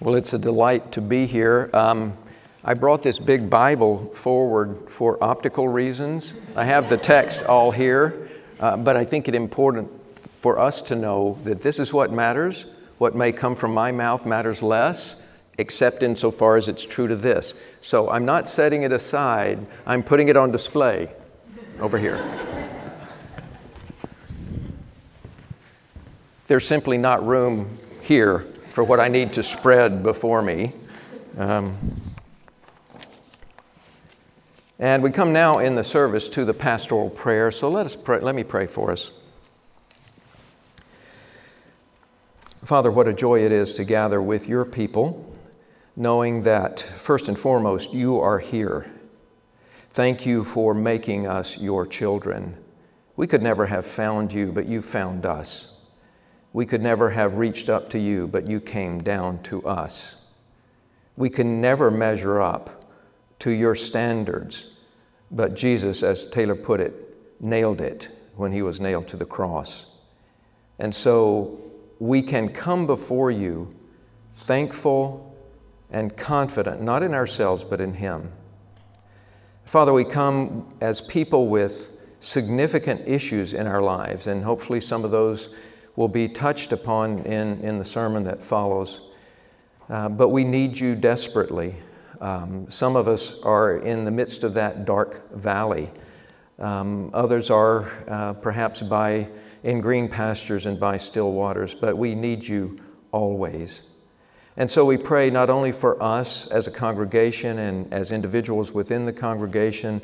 Well, it's a delight to be here. Um, I brought this big Bible forward for optical reasons. I have the text all here, uh, but I think it important for us to know that this is what matters. What may come from my mouth matters less, except insofar as it's true to this. So I'm not setting it aside, I'm putting it on display over here. There's simply not room here for what I need to spread before me. Um, and we come now in the service to the pastoral prayer. So let us pray. Let me pray for us. Father, what a joy it is to gather with your people, knowing that first and foremost you are here. Thank you for making us your children. We could never have found you, but you found us. We could never have reached up to you, but you came down to us. We can never measure up to your standards, but Jesus, as Taylor put it, nailed it when he was nailed to the cross. And so we can come before you thankful and confident, not in ourselves, but in Him. Father, we come as people with significant issues in our lives, and hopefully some of those will be touched upon in, in the sermon that follows. Uh, but we need you desperately. Um, some of us are in the midst of that dark valley. Um, others are uh, perhaps by in green pastures and by still waters, but we need you always. And so we pray not only for us as a congregation and as individuals within the congregation,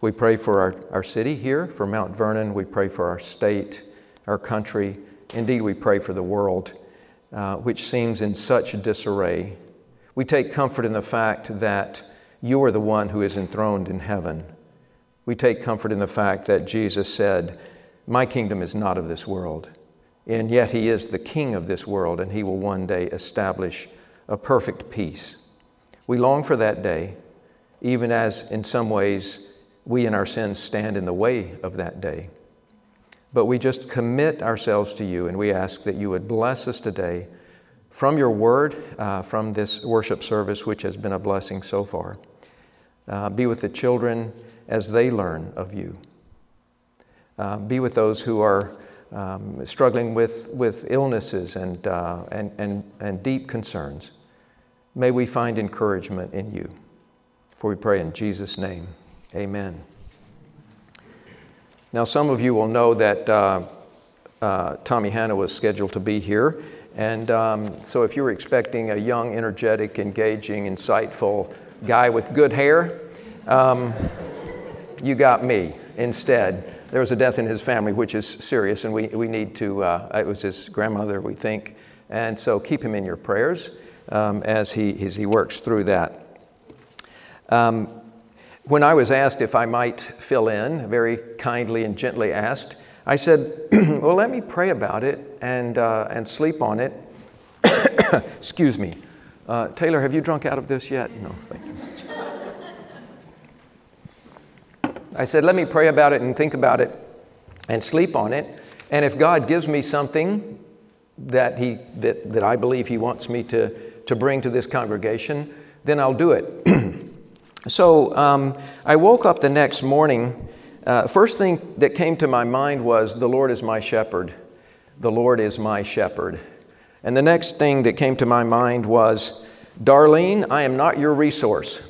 we pray for our, our city here, for Mount Vernon, we pray for our state, our country, Indeed, we pray for the world, uh, which seems in such disarray. We take comfort in the fact that you are the one who is enthroned in heaven. We take comfort in the fact that Jesus said, My kingdom is not of this world. And yet, He is the King of this world, and He will one day establish a perfect peace. We long for that day, even as in some ways we in our sins stand in the way of that day. But we just commit ourselves to you and we ask that you would bless us today from your word, uh, from this worship service, which has been a blessing so far. Uh, be with the children as they learn of you. Uh, be with those who are um, struggling with, with illnesses and, uh, and, and, and deep concerns. May we find encouragement in you. For we pray in Jesus' name. Amen. Now, some of you will know that uh, uh, Tommy Hanna was scheduled to be here. And um, so, if you were expecting a young, energetic, engaging, insightful guy with good hair, um, you got me instead. There was a death in his family, which is serious, and we, we need to, uh, it was his grandmother, we think. And so, keep him in your prayers um, as, he, as he works through that. Um, when I was asked if I might fill in, very kindly and gently asked, I said, Well, let me pray about it and, uh, and sleep on it. Excuse me. Uh, Taylor, have you drunk out of this yet? No, thank you. I said, Let me pray about it and think about it and sleep on it. And if God gives me something that, he, that, that I believe He wants me to, to bring to this congregation, then I'll do it. So um, I woke up the next morning. Uh, first thing that came to my mind was, The Lord is my shepherd. The Lord is my shepherd. And the next thing that came to my mind was, Darlene, I am not your resource.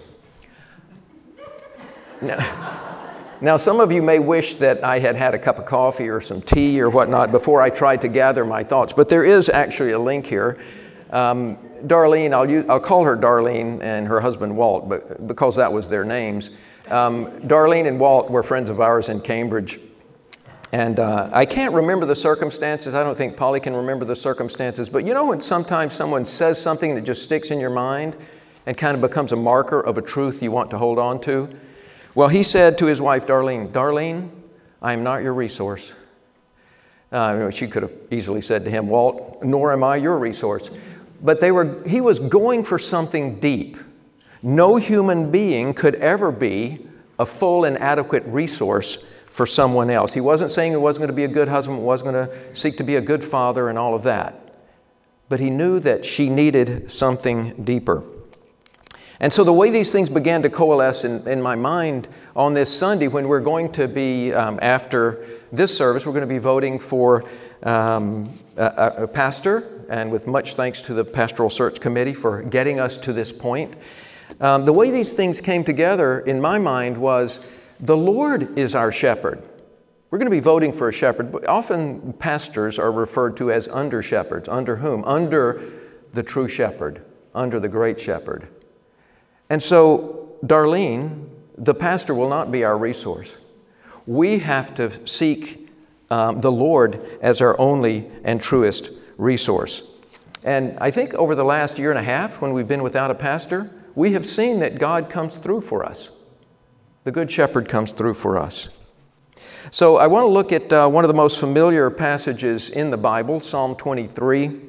Now, now, some of you may wish that I had had a cup of coffee or some tea or whatnot before I tried to gather my thoughts, but there is actually a link here. Um, Darlene, I'll, use, I'll call her Darlene and her husband Walt, but because that was their names. Um, Darlene and Walt were friends of ours in Cambridge. And uh, I can't remember the circumstances. I don't think Polly can remember the circumstances. But you know when sometimes someone says something that just sticks in your mind and kind of becomes a marker of a truth you want to hold on to? Well, he said to his wife, Darlene, Darlene, I am not your resource. Uh, she could have easily said to him, Walt, nor am I your resource but they were, he was going for something deep. No human being could ever be a full and adequate resource for someone else. He wasn't saying he wasn't going to be a good husband, wasn't going to seek to be a good father, and all of that. but he knew that she needed something deeper. And so the way these things began to coalesce in, in my mind on this Sunday, when we're going to be, um, after this service, we're going to be voting for um, a, a pastor, and with much thanks to the Pastoral Search Committee for getting us to this point. Um, the way these things came together in my mind was the Lord is our shepherd. We're going to be voting for a shepherd, but often pastors are referred to as under shepherds. Under whom? Under the true shepherd, under the great shepherd. And so, Darlene, the pastor will not be our resource. We have to seek um, the Lord as our only and truest resource. And I think over the last year and a half, when we've been without a pastor, we have seen that God comes through for us. The Good Shepherd comes through for us. So I want to look at uh, one of the most familiar passages in the Bible, Psalm 23.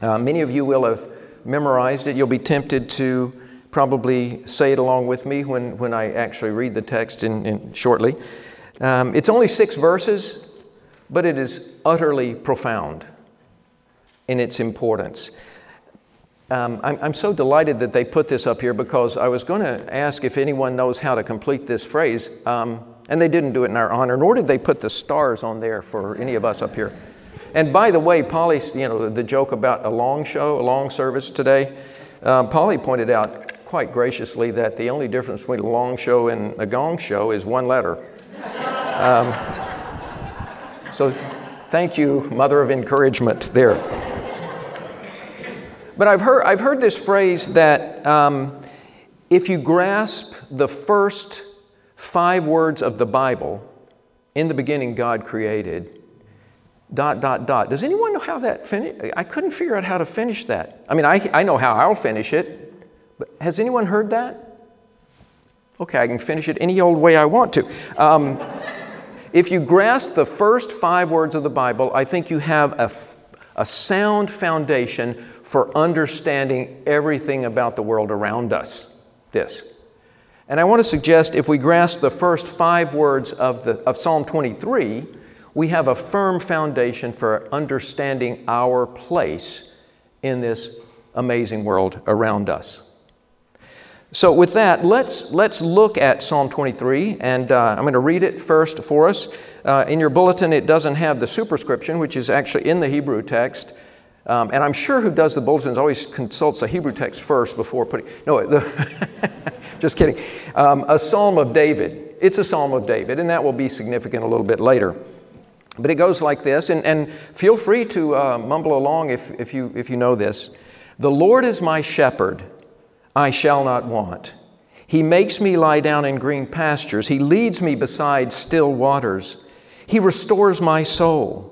Uh, many of you will have memorized it. You'll be tempted to probably say it along with me when, when I actually read the text in, in shortly. Um, it's only six verses, but it is utterly profound in its importance. Um, I'm, I'm, so delighted that they put this up here because I was going to ask if anyone knows how to complete this phrase, um, and they didn't do it in our honor, nor did they put the stars on there for any of us up here. And by the way, Polly, you know, the joke about a long show, a long service today, uh, Polly pointed out quite graciously that the only difference between a long show and a gong show is one letter. Um, so thank you, mother of encouragement there. But I've heard, I've heard this phrase that um, if you grasp the first five words of the Bible, in the beginning God created, dot, dot, dot. Does anyone know how that finish? I couldn't figure out how to finish that. I mean, I, I know how I'll finish it. But has anyone heard that? Okay, I can finish it any old way I want to. Um, if you grasp the first five words of the Bible, I think you have a, a sound foundation for understanding everything about the world around us. This. And I want to suggest if we grasp the first five words of, the, of Psalm 23, we have a firm foundation for understanding our place in this amazing world around us. So, with that, let's, let's look at Psalm 23, and uh, I'm going to read it first for us. Uh, in your bulletin, it doesn't have the superscription, which is actually in the Hebrew text. Um, and I'm sure who does the bulletins always consults the Hebrew text first before putting. No, the just kidding. Um, a Psalm of David. It's a Psalm of David, and that will be significant a little bit later. But it goes like this, and, and feel free to uh, mumble along if, if, you, if you know this. The Lord is my shepherd. I shall not want. He makes me lie down in green pastures. He leads me beside still waters. He restores my soul.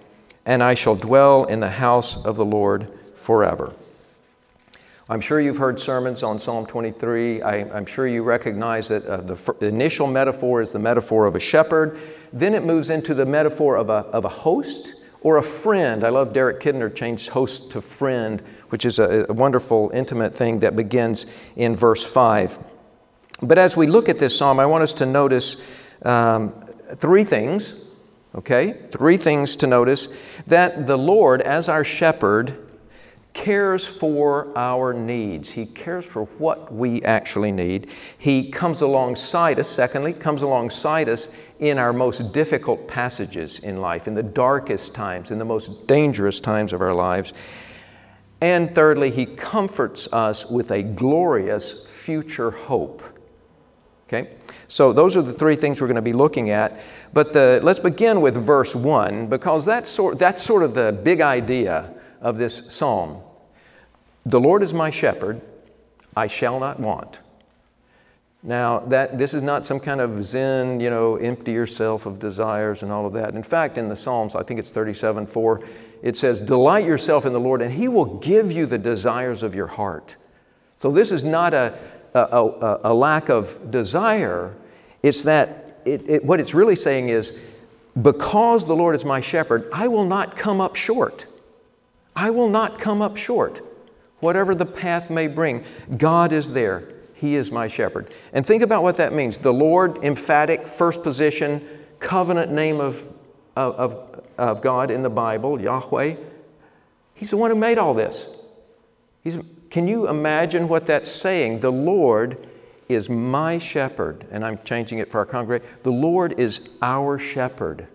and I shall dwell in the house of the Lord forever. I'm sure you've heard sermons on Psalm 23. I, am sure you recognize that uh, the, f- initial metaphor is the metaphor of a shepherd. Then it moves into the metaphor of a, of a host or a friend. I love Derek Kidner changed host to friend which is a, a wonderful, intimate thing that begins in verse 5. But as we look at this psalm, I want us to notice um, three things, okay? Three things to notice that the Lord, as our shepherd, cares for our needs. He cares for what we actually need. He comes alongside us, secondly, comes alongside us in our most difficult passages in life, in the darkest times, in the most dangerous times of our lives. And thirdly, he comforts us with a glorious future hope. Okay? So those are the three things we're going to be looking at. But the, let's begin with verse 1 because that's sort, that's sort of the big idea of this psalm. The Lord is my shepherd, I shall not want. Now, that, this is not some kind of Zen, you know, empty yourself of desires and all of that. In fact, in the Psalms, I think it's 37 4, it says, Delight yourself in the Lord, and He will give you the desires of your heart. So this is not a, a, a, a lack of desire, it's that it, it, what it's really saying is, because the Lord is my shepherd, I will not come up short. I will not come up short. Whatever the path may bring, God is there. He is my shepherd. And think about what that means. The Lord, emphatic, first position, covenant name of, of, of God in the Bible, Yahweh. He's the one who made all this. He's, can you imagine what that's saying? The Lord is my shepherd, and I'm changing it for our congregation. The Lord is our shepherd.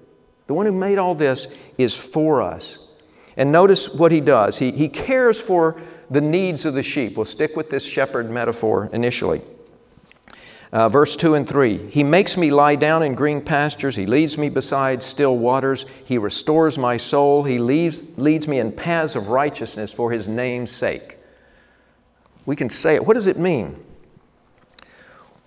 The one who made all this is for us. And notice what he does. He, he cares for the needs of the sheep. We'll stick with this shepherd metaphor initially. Uh, verse 2 and 3 He makes me lie down in green pastures. He leads me beside still waters. He restores my soul. He leads, leads me in paths of righteousness for his name's sake. We can say it. What does it mean?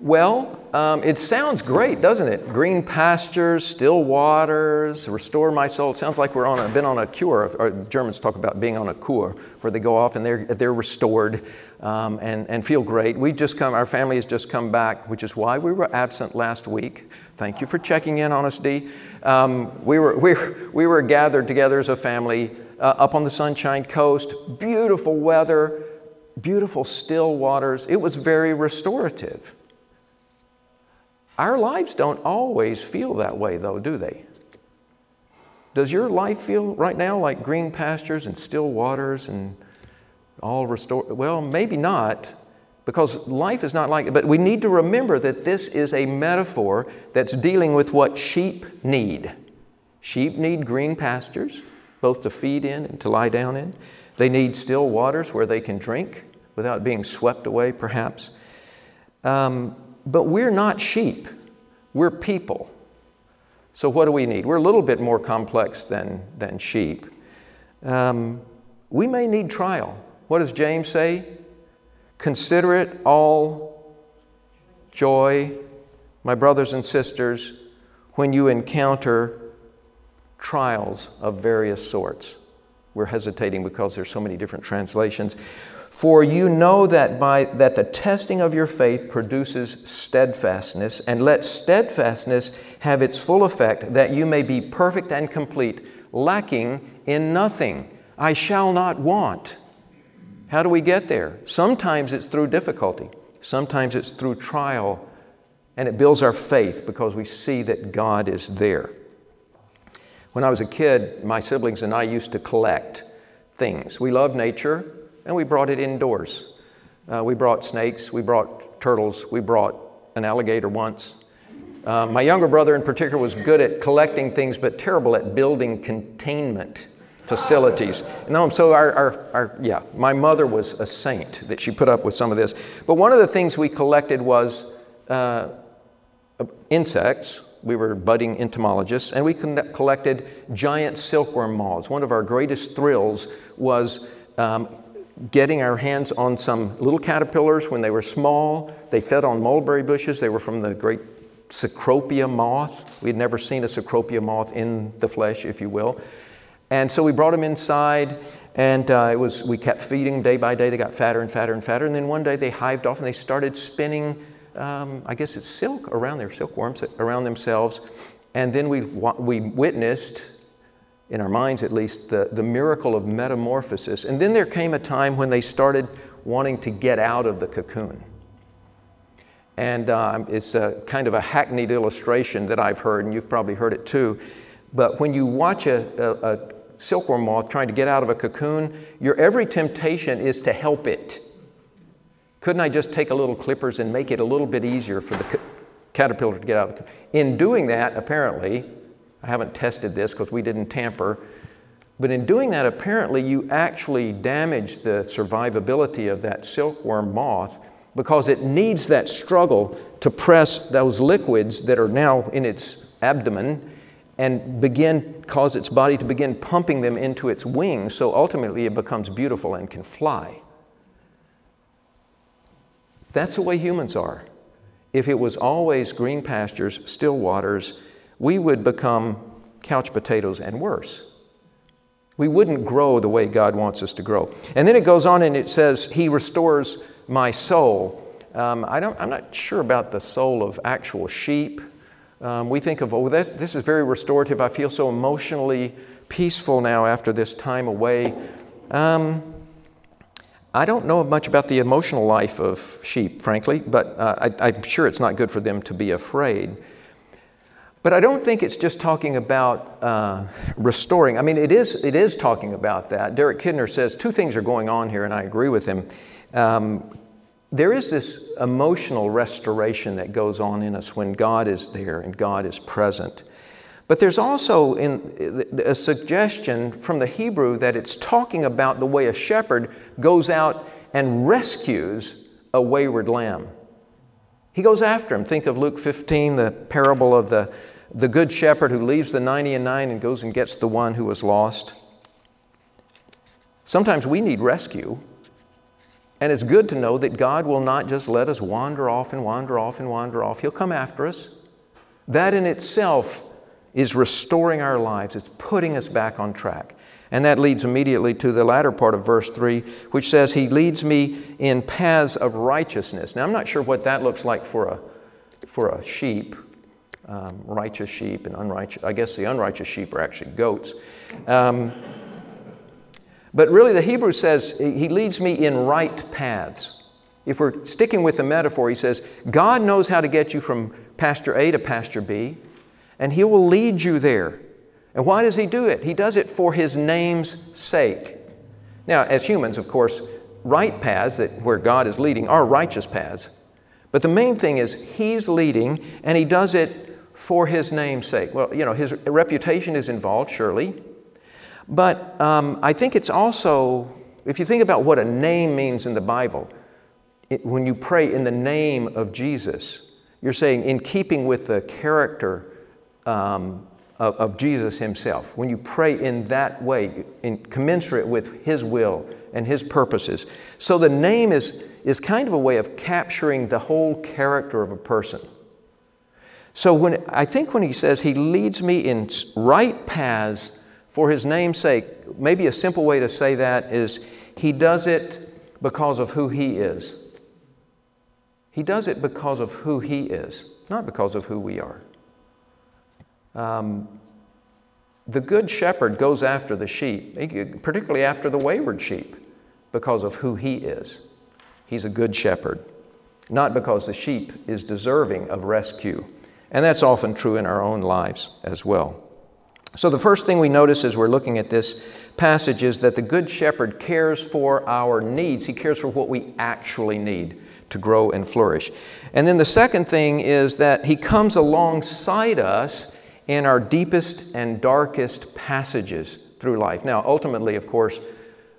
Well, um, it sounds great, doesn't it? Green pastures, still waters, restore my soul. It sounds like we're on a, been on a cure. Or Germans talk about being on a cure, where they go off and they're, they're restored um, and, and feel great. We just come, our family has just come back, which is why we were absent last week. Thank you for checking in Dee. Um, we, were, we, we were gathered together as a family uh, up on the Sunshine Coast. Beautiful weather, beautiful still waters. It was very restorative. Our lives don't always feel that way, though, do they? Does your life feel right now like green pastures and still waters and all restored? Well, maybe not, because life is not like it. But we need to remember that this is a metaphor that's dealing with what sheep need. Sheep need green pastures, both to feed in and to lie down in. They need still waters where they can drink without being swept away, perhaps. Um, but we're not sheep, we're people. So, what do we need? We're a little bit more complex than, than sheep. Um, we may need trial. What does James say? Consider it all joy, my brothers and sisters, when you encounter trials of various sorts. We're hesitating because there's so many different translations. For you know that, by, that the testing of your faith produces steadfastness, and let steadfastness have its full effect, that you may be perfect and complete, lacking in nothing. I shall not want. How do we get there? Sometimes it's through difficulty, sometimes it's through trial, and it builds our faith because we see that God is there. When I was a kid, my siblings and I used to collect things. We love nature, and we brought it indoors. Uh, we brought snakes, we brought turtles, we brought an alligator once. Uh, my younger brother, in particular, was good at collecting things but terrible at building containment facilities. No, so our, our, our, yeah, my mother was a saint that she put up with some of this. But one of the things we collected was uh, insects. We were budding entomologists, and we collected giant silkworm moths. One of our greatest thrills was um, getting our hands on some little caterpillars when they were small. They fed on mulberry bushes. They were from the great Cecropia moth. We had never seen a Cecropia moth in the flesh, if you will. And so we brought them inside, and uh, it was, we kept feeding day by day. They got fatter and fatter and fatter. And then one day they hived off and they started spinning, um, I guess it's silk around their silkworms around themselves. And then we, we witnessed in our minds at least, the, the miracle of metamorphosis. And then there came a time when they started wanting to get out of the cocoon. And uh, it's a kind of a hackneyed illustration that I've heard, and you've probably heard it too. But when you watch a, a, a silkworm moth trying to get out of a cocoon, your every temptation is to help it. Couldn't I just take a little clippers and make it a little bit easier for the caterpillar to get out of the cocoon? In doing that, apparently, I haven't tested this because we didn't tamper. But in doing that, apparently, you actually damage the survivability of that silkworm moth because it needs that struggle to press those liquids that are now in its abdomen and begin cause its body to begin pumping them into its wings so ultimately it becomes beautiful and can fly. That's the way humans are. If it was always green pastures, still waters, we would become couch potatoes and worse. We wouldn't grow the way God wants us to grow. And then it goes on and it says, He restores my soul. Um, I don't, I'm not sure about the soul of actual sheep. Um, we think of, oh, this, this is very restorative. I feel so emotionally peaceful now after this time away. Um, I don't know much about the emotional life of sheep, frankly, but uh, I, am sure it's not good for them to be afraid. But I don't think it's just talking about uh, restoring. I mean, it is, it is talking about that. Derek Kidner says two things are going on here, and I agree with him. Um, there is this emotional restoration that goes on in us when God is there and God is present. But there's also in, a suggestion from the Hebrew that it's talking about the way a shepherd goes out and rescues a wayward lamb. He goes after him. Think of Luke 15, the parable of the, the good shepherd who leaves the 90 and 9 and goes and gets the one who was lost. Sometimes we need rescue. And it's good to know that God will not just let us wander off and wander off and wander off. He'll come after us. That in itself is restoring our lives, it's putting us back on track. And that leads immediately to the latter part of verse 3, which says, He leads me in paths of righteousness. Now, I'm not sure what that looks like for a, for a sheep, um, righteous sheep and unrighteous. I guess the unrighteous sheep are actually goats. Um, but really, the Hebrew says, He leads me in right paths. If we're sticking with the metaphor, He says, God knows how to get you from pasture A to pasture B, and He will lead you there. And why does He do it? He does it for His name's sake. Now, as humans, of course, right paths that where God is leading are righteous paths. But the main thing is He's leading, and He does it for His name's sake. Well, you know, His reputation is involved, surely. But um, I think it's also, if you think about what a name means in the Bible, it, when you pray in the name of Jesus, you're saying in keeping with the character um, of, of, Jesus himself. When you pray in that way, in commensurate with his will and his purposes. So the name is, is kind of a way of capturing the whole character of a person. So when I think when he says he leads me in right paths for his name's sake, maybe a simple way to say that is he does it because of who he is. He does it because of who he is, not because of who we are. Um, the good shepherd goes after the sheep, particularly after the wayward sheep, because of who he is. He's a good shepherd, not because the sheep is deserving of rescue. And that's often true in our own lives as well. So, the first thing we notice as we're looking at this passage is that the Good Shepherd cares for our needs. He cares for what we actually need to grow and flourish. And then the second thing is that He comes alongside us in our deepest and darkest passages through life. Now, ultimately, of course,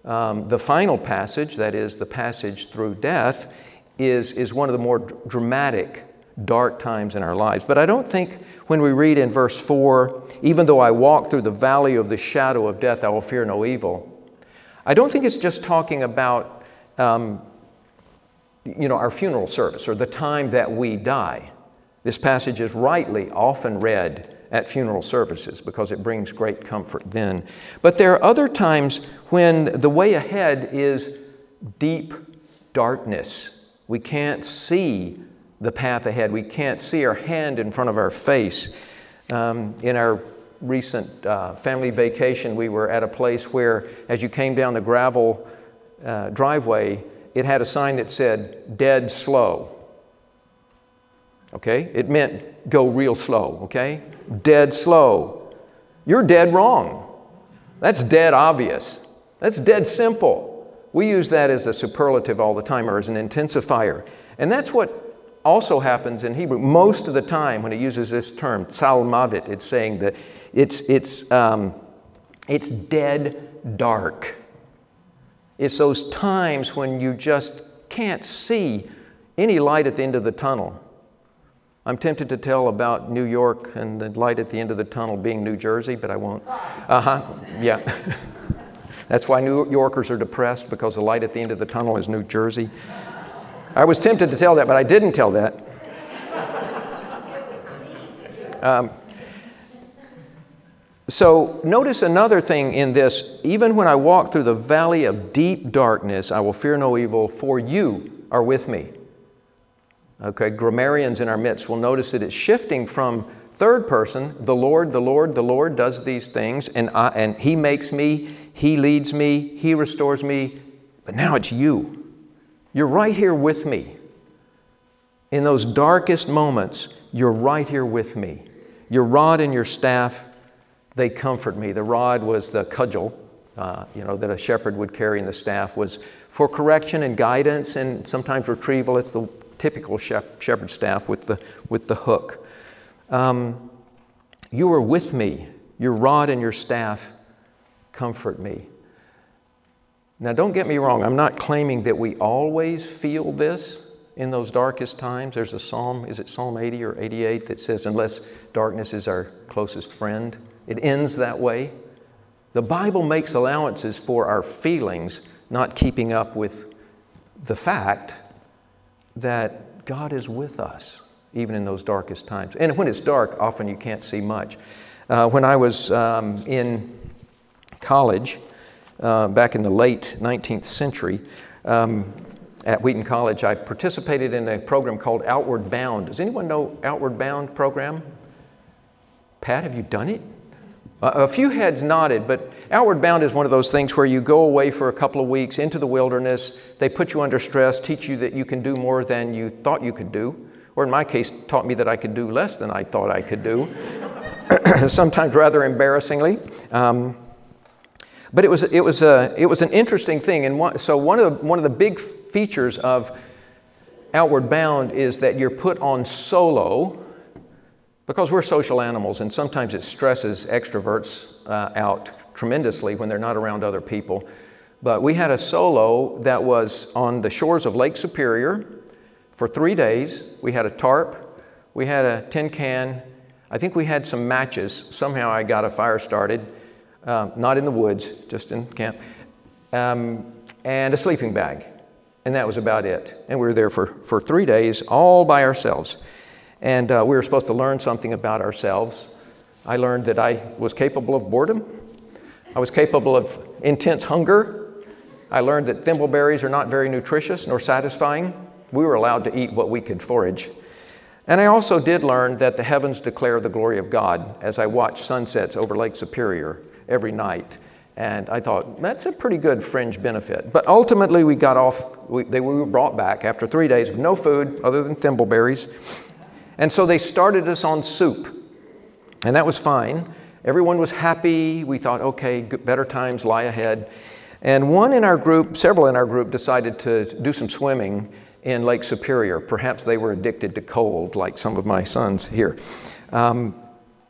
um, the final passage, that is, the passage through death, is, is one of the more dramatic dark times in our lives. But I don't think when we read in verse 4, even though I walk through the valley of the shadow of death, I will fear no evil. I don't think it's just talking about, um, you know, our funeral service or the time that we die. This passage is rightly often read at funeral services because it brings great comfort then. But there are other times when the way ahead is deep darkness. We can't see the path ahead. We can't see our hand in front of our face. Um, in our recent uh, family vacation, we were at a place where, as you came down the gravel uh, driveway, it had a sign that said, dead slow. Okay? It meant go real slow, okay? Dead slow. You're dead wrong. That's dead obvious. That's dead simple. We use that as a superlative all the time or as an intensifier. And that's what also happens in Hebrew. Most of the time, when it uses this term, tzalmavit, it's saying that it's, it's, um, it's dead dark. It's those times when you just can't see any light at the end of the tunnel. I'm tempted to tell about New York and the light at the end of the tunnel being New Jersey, but I won't. Uh huh, yeah. That's why New Yorkers are depressed because the light at the end of the tunnel is New Jersey. I was tempted to tell that, but I didn't tell that. Um, so, notice another thing in this even when I walk through the valley of deep darkness, I will fear no evil, for you, are with me. Okay, grammarians in our midst will notice that it's shifting from third person, the Lord, the Lord, the Lord does these things, and, I, and He makes me, He leads me, He restores me, but now it's you. You're right here with me. In those darkest moments, you're right here with me. Your rod and your staff, they comfort me. The rod was the cudgel, uh, you know, that a shepherd would carry, and the staff was for correction and guidance and sometimes retrieval. It's the typical shepherd staff with the, with the hook. Um, you are with me. Your rod and your staff comfort me. Now, don't get me wrong, I'm not claiming that we always feel this in those darkest times. There's a psalm, is it Psalm 80 or 88, that says, Unless darkness is our closest friend, it ends that way. The Bible makes allowances for our feelings not keeping up with the fact that God is with us, even in those darkest times. And when it's dark, often you can't see much. Uh, when I was um, in college, uh, back in the late 19th century, um, at Wheaton College, I participated in a program called Outward Bound. Does anyone know Outward Bound program? Pat, have you done it? A few heads nodded, but Outward Bound is one of those things where you go away for a couple of weeks into the wilderness. They put you under stress, teach you that you can do more than you thought you could do, or in my case, taught me that I could do less than I thought I could do, sometimes rather embarrassingly. Um, but it was, it, was a, it was an interesting thing. And one, so, one of, the, one of the big features of Outward Bound is that you're put on solo because we're social animals, and sometimes it stresses extroverts uh, out tremendously when they're not around other people. But we had a solo that was on the shores of Lake Superior for three days. We had a tarp, we had a tin can, I think we had some matches. Somehow I got a fire started um, not in the woods, just in camp, um, and a sleeping bag. And that was about it. And we were there for, for three days, all by ourselves. And uh, we were supposed to learn something about ourselves. I learned that I was capable of boredom, I was capable of intense hunger. I learned that thimbleberries are not very nutritious nor satisfying. We were allowed to eat what we could forage. And I also did learn that the heavens declare the glory of God as I watched sunsets over Lake Superior every night. And I thought, that's a pretty good fringe benefit. But ultimately, we got off, we, they, we were brought back after three days with no food other than thimbleberries. And so they started us on soup. And that was fine. Everyone was happy. We thought, okay, better times lie ahead. And one in our group, several in our group, decided to do some swimming in Lake Superior. Perhaps they were addicted to cold, like some of my sons here. Um,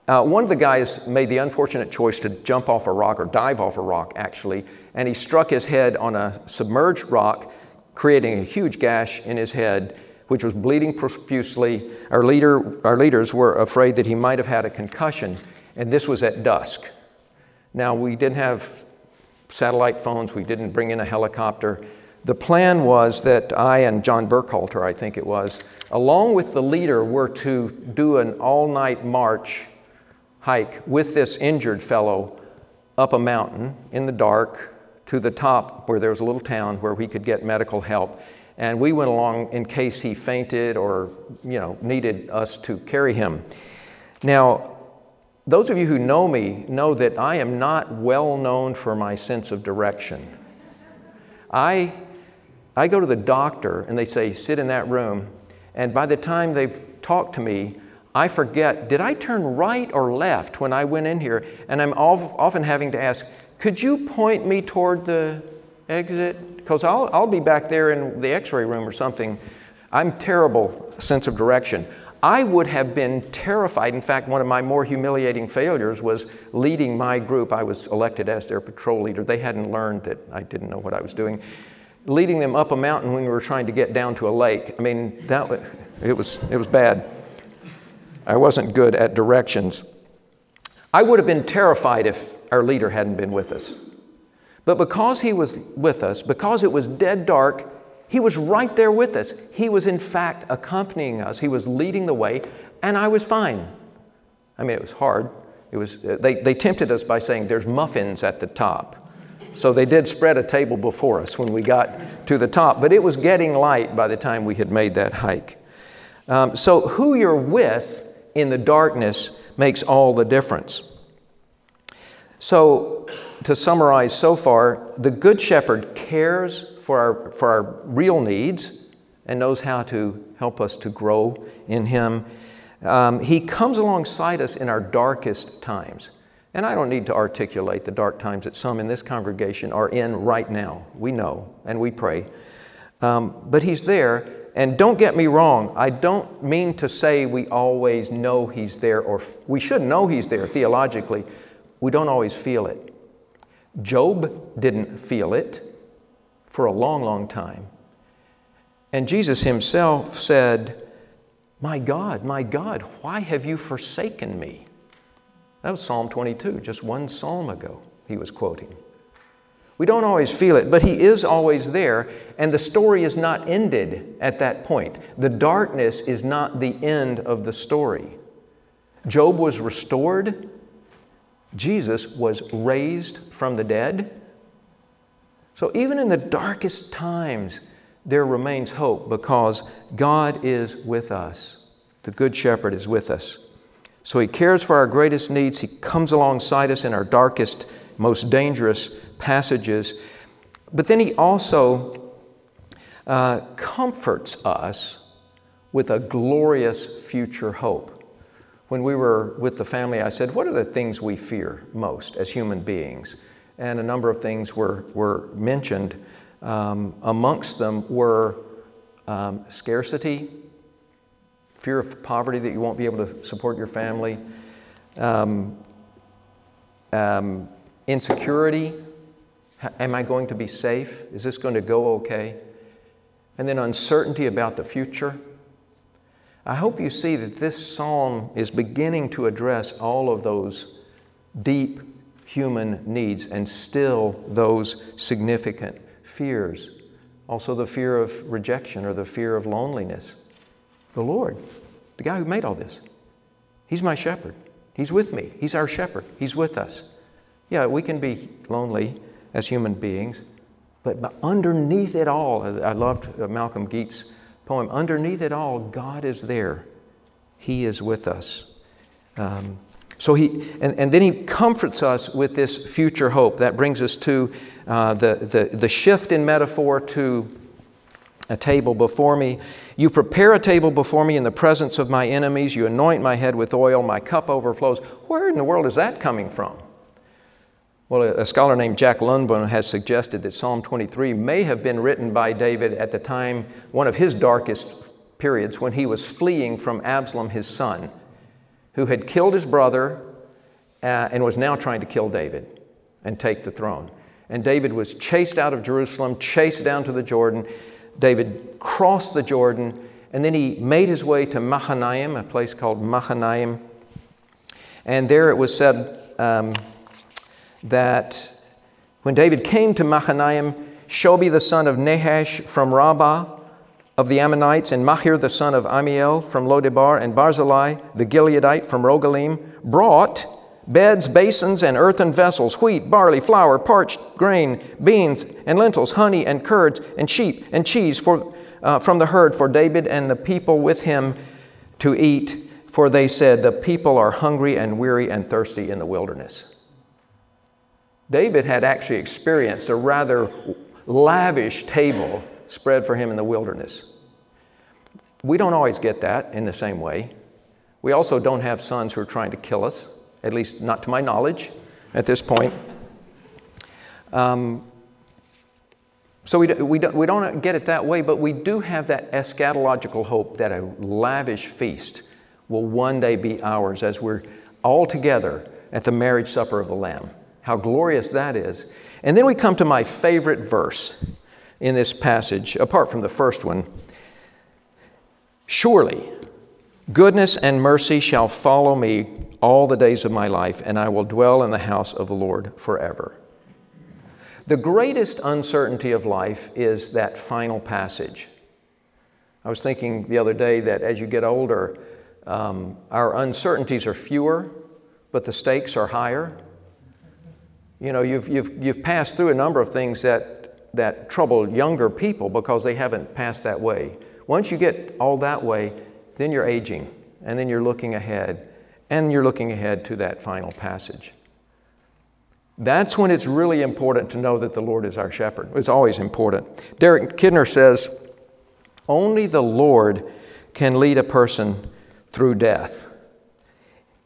uh, one of the guys made the unfortunate choice to jump off a rock or dive off a rock, actually, and he struck his head on a submerged rock, creating a huge gash in his head, which was bleeding profusely. Our, leader, our leaders were afraid that he might have had a concussion, and this was at dusk. Now, we didn't have satellite phones, we didn't bring in a helicopter. The plan was that I and John Burkhalter, I think it was, along with the leader, were to do an all night march hike with this injured fellow up a mountain in the dark to the top where there was a little town where we could get medical help. And we went along in case he fainted or, you know, needed us to carry him. Now, those of you who know me know that I am not well known for my sense of direction. I, I go to the doctor and they say, sit in that room. And by the time they've talked to me, I forget, did I turn right or left when I went in here? And I'm often having to ask, could you point me toward the exit? Because I'll, I'll be back there in the x ray room or something. I'm terrible sense of direction. I would have been terrified. In fact, one of my more humiliating failures was leading my group. I was elected as their patrol leader. They hadn't learned that I didn't know what I was doing. Leading them up a mountain when we were trying to get down to a lake. I mean, that it was, it was bad. I wasn't good at directions. I would have been terrified if our leader hadn't been with us. But because he was with us, because it was dead dark, he was right there with us. He was, in fact, accompanying us. He was leading the way, and I was fine. I mean, it was hard. It was, uh, they, they tempted us by saying, There's muffins at the top. So they did spread a table before us when we got to the top, but it was getting light by the time we had made that hike. Um, so, who you're with in the darkness makes all the difference. So, to summarize so far, the Good Shepherd cares for our, for our real needs and knows how to help us to grow in Him. Um, he comes alongside us in our darkest times. And I don't need to articulate the dark times that some in this congregation are in right now. We know and we pray. Um, but He's there. And don't get me wrong, I don't mean to say we always know He's there, or f- we should know He's there theologically. We don't always feel it. Job didn't feel it for a long, long time. And Jesus himself said, My God, my God, why have you forsaken me? That was Psalm 22, just one psalm ago, he was quoting. We don't always feel it, but he is always there, and the story is not ended at that point. The darkness is not the end of the story. Job was restored, Jesus was raised from the dead. So even in the darkest times, there remains hope because God is with us. The Good Shepherd is with us. So He cares for our greatest needs. He comes alongside us in our darkest, most dangerous passages. But then He also uh, comforts us with a glorious future hope. When we were with the family, I said, What are the things we fear most as human beings? And a number of things were, were mentioned. Um, amongst them were um, scarcity, fear of poverty that you won't be able to support your family, um, um, insecurity. Am I going to be safe? Is this going to go okay? And then uncertainty about the future. I hope you see that this psalm is beginning to address all of those deep human needs and still those significant fears. Also, the fear of rejection or the fear of loneliness. The Lord, the guy who made all this, He's my shepherd. He's with me. He's our shepherd. He's with us. Yeah, we can be lonely as human beings, but underneath it all, I loved Malcolm Guite's poem, underneath it all, God is there. He is with us. Um, so he, and, and then he comforts us with this future hope. That brings us to uh, the, the, the shift in metaphor to a table before me. You prepare a table before me in the presence of my enemies. You anoint my head with oil. My cup overflows. Where in the world is that coming from? Well, a scholar named Jack Lundbom has suggested that Psalm 23 may have been written by David at the time, one of his darkest periods, when he was fleeing from Absalom, his son who had killed his brother uh, and was now trying to kill David and take the throne. And David was chased out of Jerusalem, chased down to the Jordan. David crossed the Jordan, and then he made his way to Mahanaim, a place called Mahanaim. And there it was said um, that when David came to Mahanaim, Shobi the son of Nahash from Rabbah of the Ammonites, and Machir the son of Amiel from Lodebar, and Barzillai the Gileadite from Rogelim, brought beds, basins, and earthen vessels, wheat, barley, flour, parched grain, beans, and lentils, honey, and curds, and sheep, and cheese for, uh, from the herd for David and the people with him to eat. For they said, The people are hungry and weary and thirsty in the wilderness. David had actually experienced a rather lavish table spread for him in the wilderness. We don't always get that in the same way. We also don't have sons who are trying to kill us, at least not to my knowledge at this point. Um, so we, we, don't, we don't get it that way, but we do have that eschatological hope that a lavish feast will one day be ours as we're all together at the marriage supper of the Lamb. How glorious that is. And then we come to my favorite verse in this passage, apart from the first one. Surely, goodness and mercy shall follow me all the days of my life, and I will dwell in the house of the Lord forever. The greatest uncertainty of life is that final passage. I was thinking the other day that as you get older, um, our uncertainties are fewer, but the stakes are higher. You know, you've, you've, you've passed through a number of things that, that trouble younger people because they haven't passed that way. Once you get all that way, then you're aging, and then you're looking ahead, and you're looking ahead to that final passage. That's when it's really important to know that the Lord is our shepherd. It's always important. Derek Kidner says, Only the Lord can lead a person through death.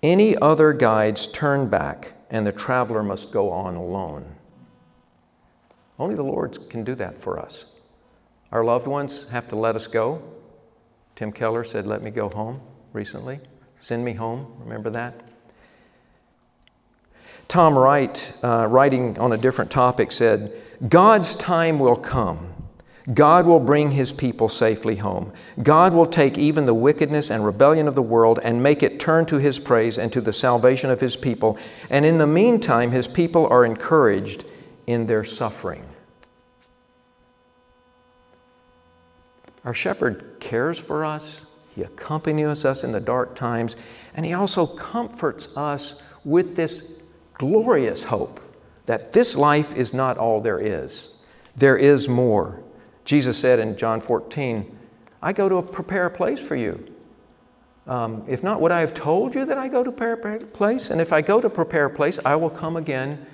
Any other guides turn back, and the traveler must go on alone. Only the Lord can do that for us. Our loved ones have to let us go. Tim Keller said, Let me go home recently. Send me home. Remember that? Tom Wright, uh, writing on a different topic, said, God's time will come. God will bring his people safely home. God will take even the wickedness and rebellion of the world and make it turn to his praise and to the salvation of his people. And in the meantime, his people are encouraged in their suffering. Our shepherd cares for us, he accompanies us in the dark times, and he also comforts us with this glorious hope that this life is not all there is. There is more. Jesus said in John 14, I go to prepare a place for you. Um, if not, would I have told you that I go to prepare a place? And if I go to prepare a place, I will come again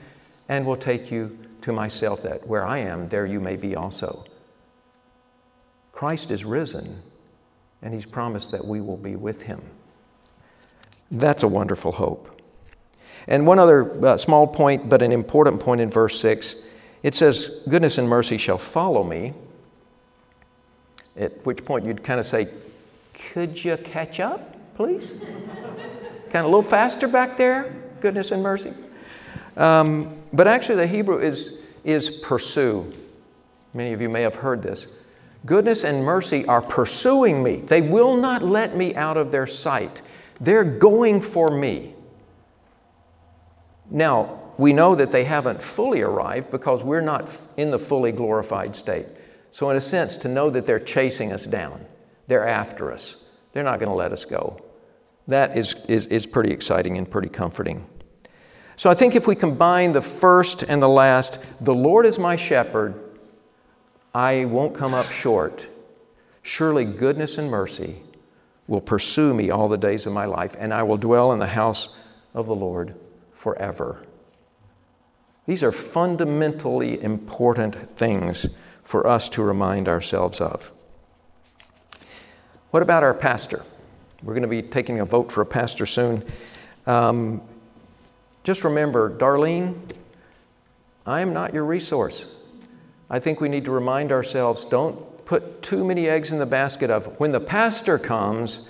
and will take you to myself, that where I am, there you may be also. Christ is risen, and he's promised that we will be with him. That's a wonderful hope. And one other uh, small point, but an important point in verse 6 it says, Goodness and mercy shall follow me. At which point you'd kind of say, Could you catch up, please? kind of a little faster back there, goodness and mercy. Um, but actually, the Hebrew is, is pursue. Many of you may have heard this. Goodness and mercy are pursuing me. They will not let me out of their sight. They're going for me. Now, we know that they haven't fully arrived because we're not in the fully glorified state. So, in a sense, to know that they're chasing us down, they're after us, they're not going to let us go. That is, is, is pretty exciting and pretty comforting. So, I think if we combine the first and the last, the Lord is my shepherd, I won't come up short. Surely goodness and mercy will pursue me all the days of my life, and I will dwell in the house of the Lord forever. These are fundamentally important things for us to remind ourselves of. What about our pastor? We're going to be taking a vote for a pastor soon. Um, just remember, Darlene, I am not your resource. I think we need to remind ourselves don't put too many eggs in the basket of when the pastor comes,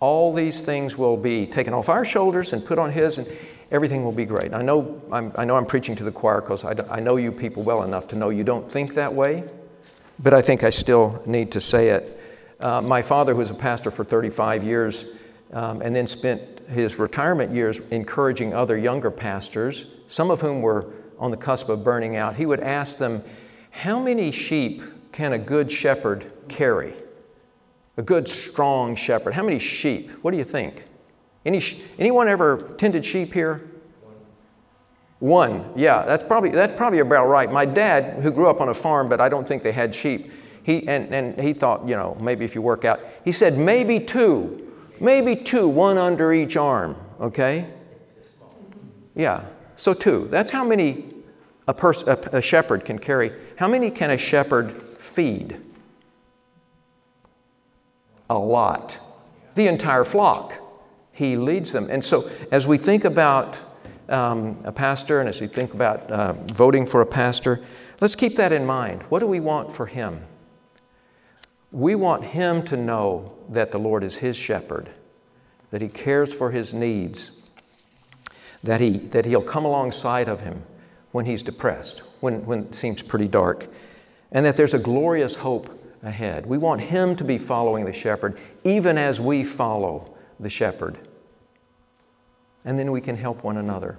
all these things will be taken off our shoulders and put on his. And everything will be great. I know I'm, I know I'm preaching to the choir because I, I know you people well enough to know you don't think that way, but I think I still need to say it. Uh, my father, who was a pastor for 35 years um, and then spent his retirement years encouraging other younger pastors, some of whom were on the cusp of burning out, he would ask them, How many sheep can a good shepherd carry? A good, strong shepherd. How many sheep? What do you think? Any, anyone ever tended sheep here? One. Yeah, that's probably, that's probably about right. My dad, who grew up on a farm, but I don't think they had sheep, he, and, and he thought, you know, maybe if you work out, he said maybe two, maybe two, one under each arm, okay? Yeah, so two. That's how many a, pers- a, a shepherd can carry. How many can a shepherd feed? A lot. The entire flock. He leads them. And so, as we think about um, a pastor and as we think about uh, voting for a pastor, let's keep that in mind. What do we want for him? We want him to know that the Lord is his shepherd, that he cares for his needs, that, he, that he'll come alongside of him when he's depressed, when, when it seems pretty dark, and that there's a glorious hope ahead. We want him to be following the shepherd, even as we follow the shepherd. And then we can help one another.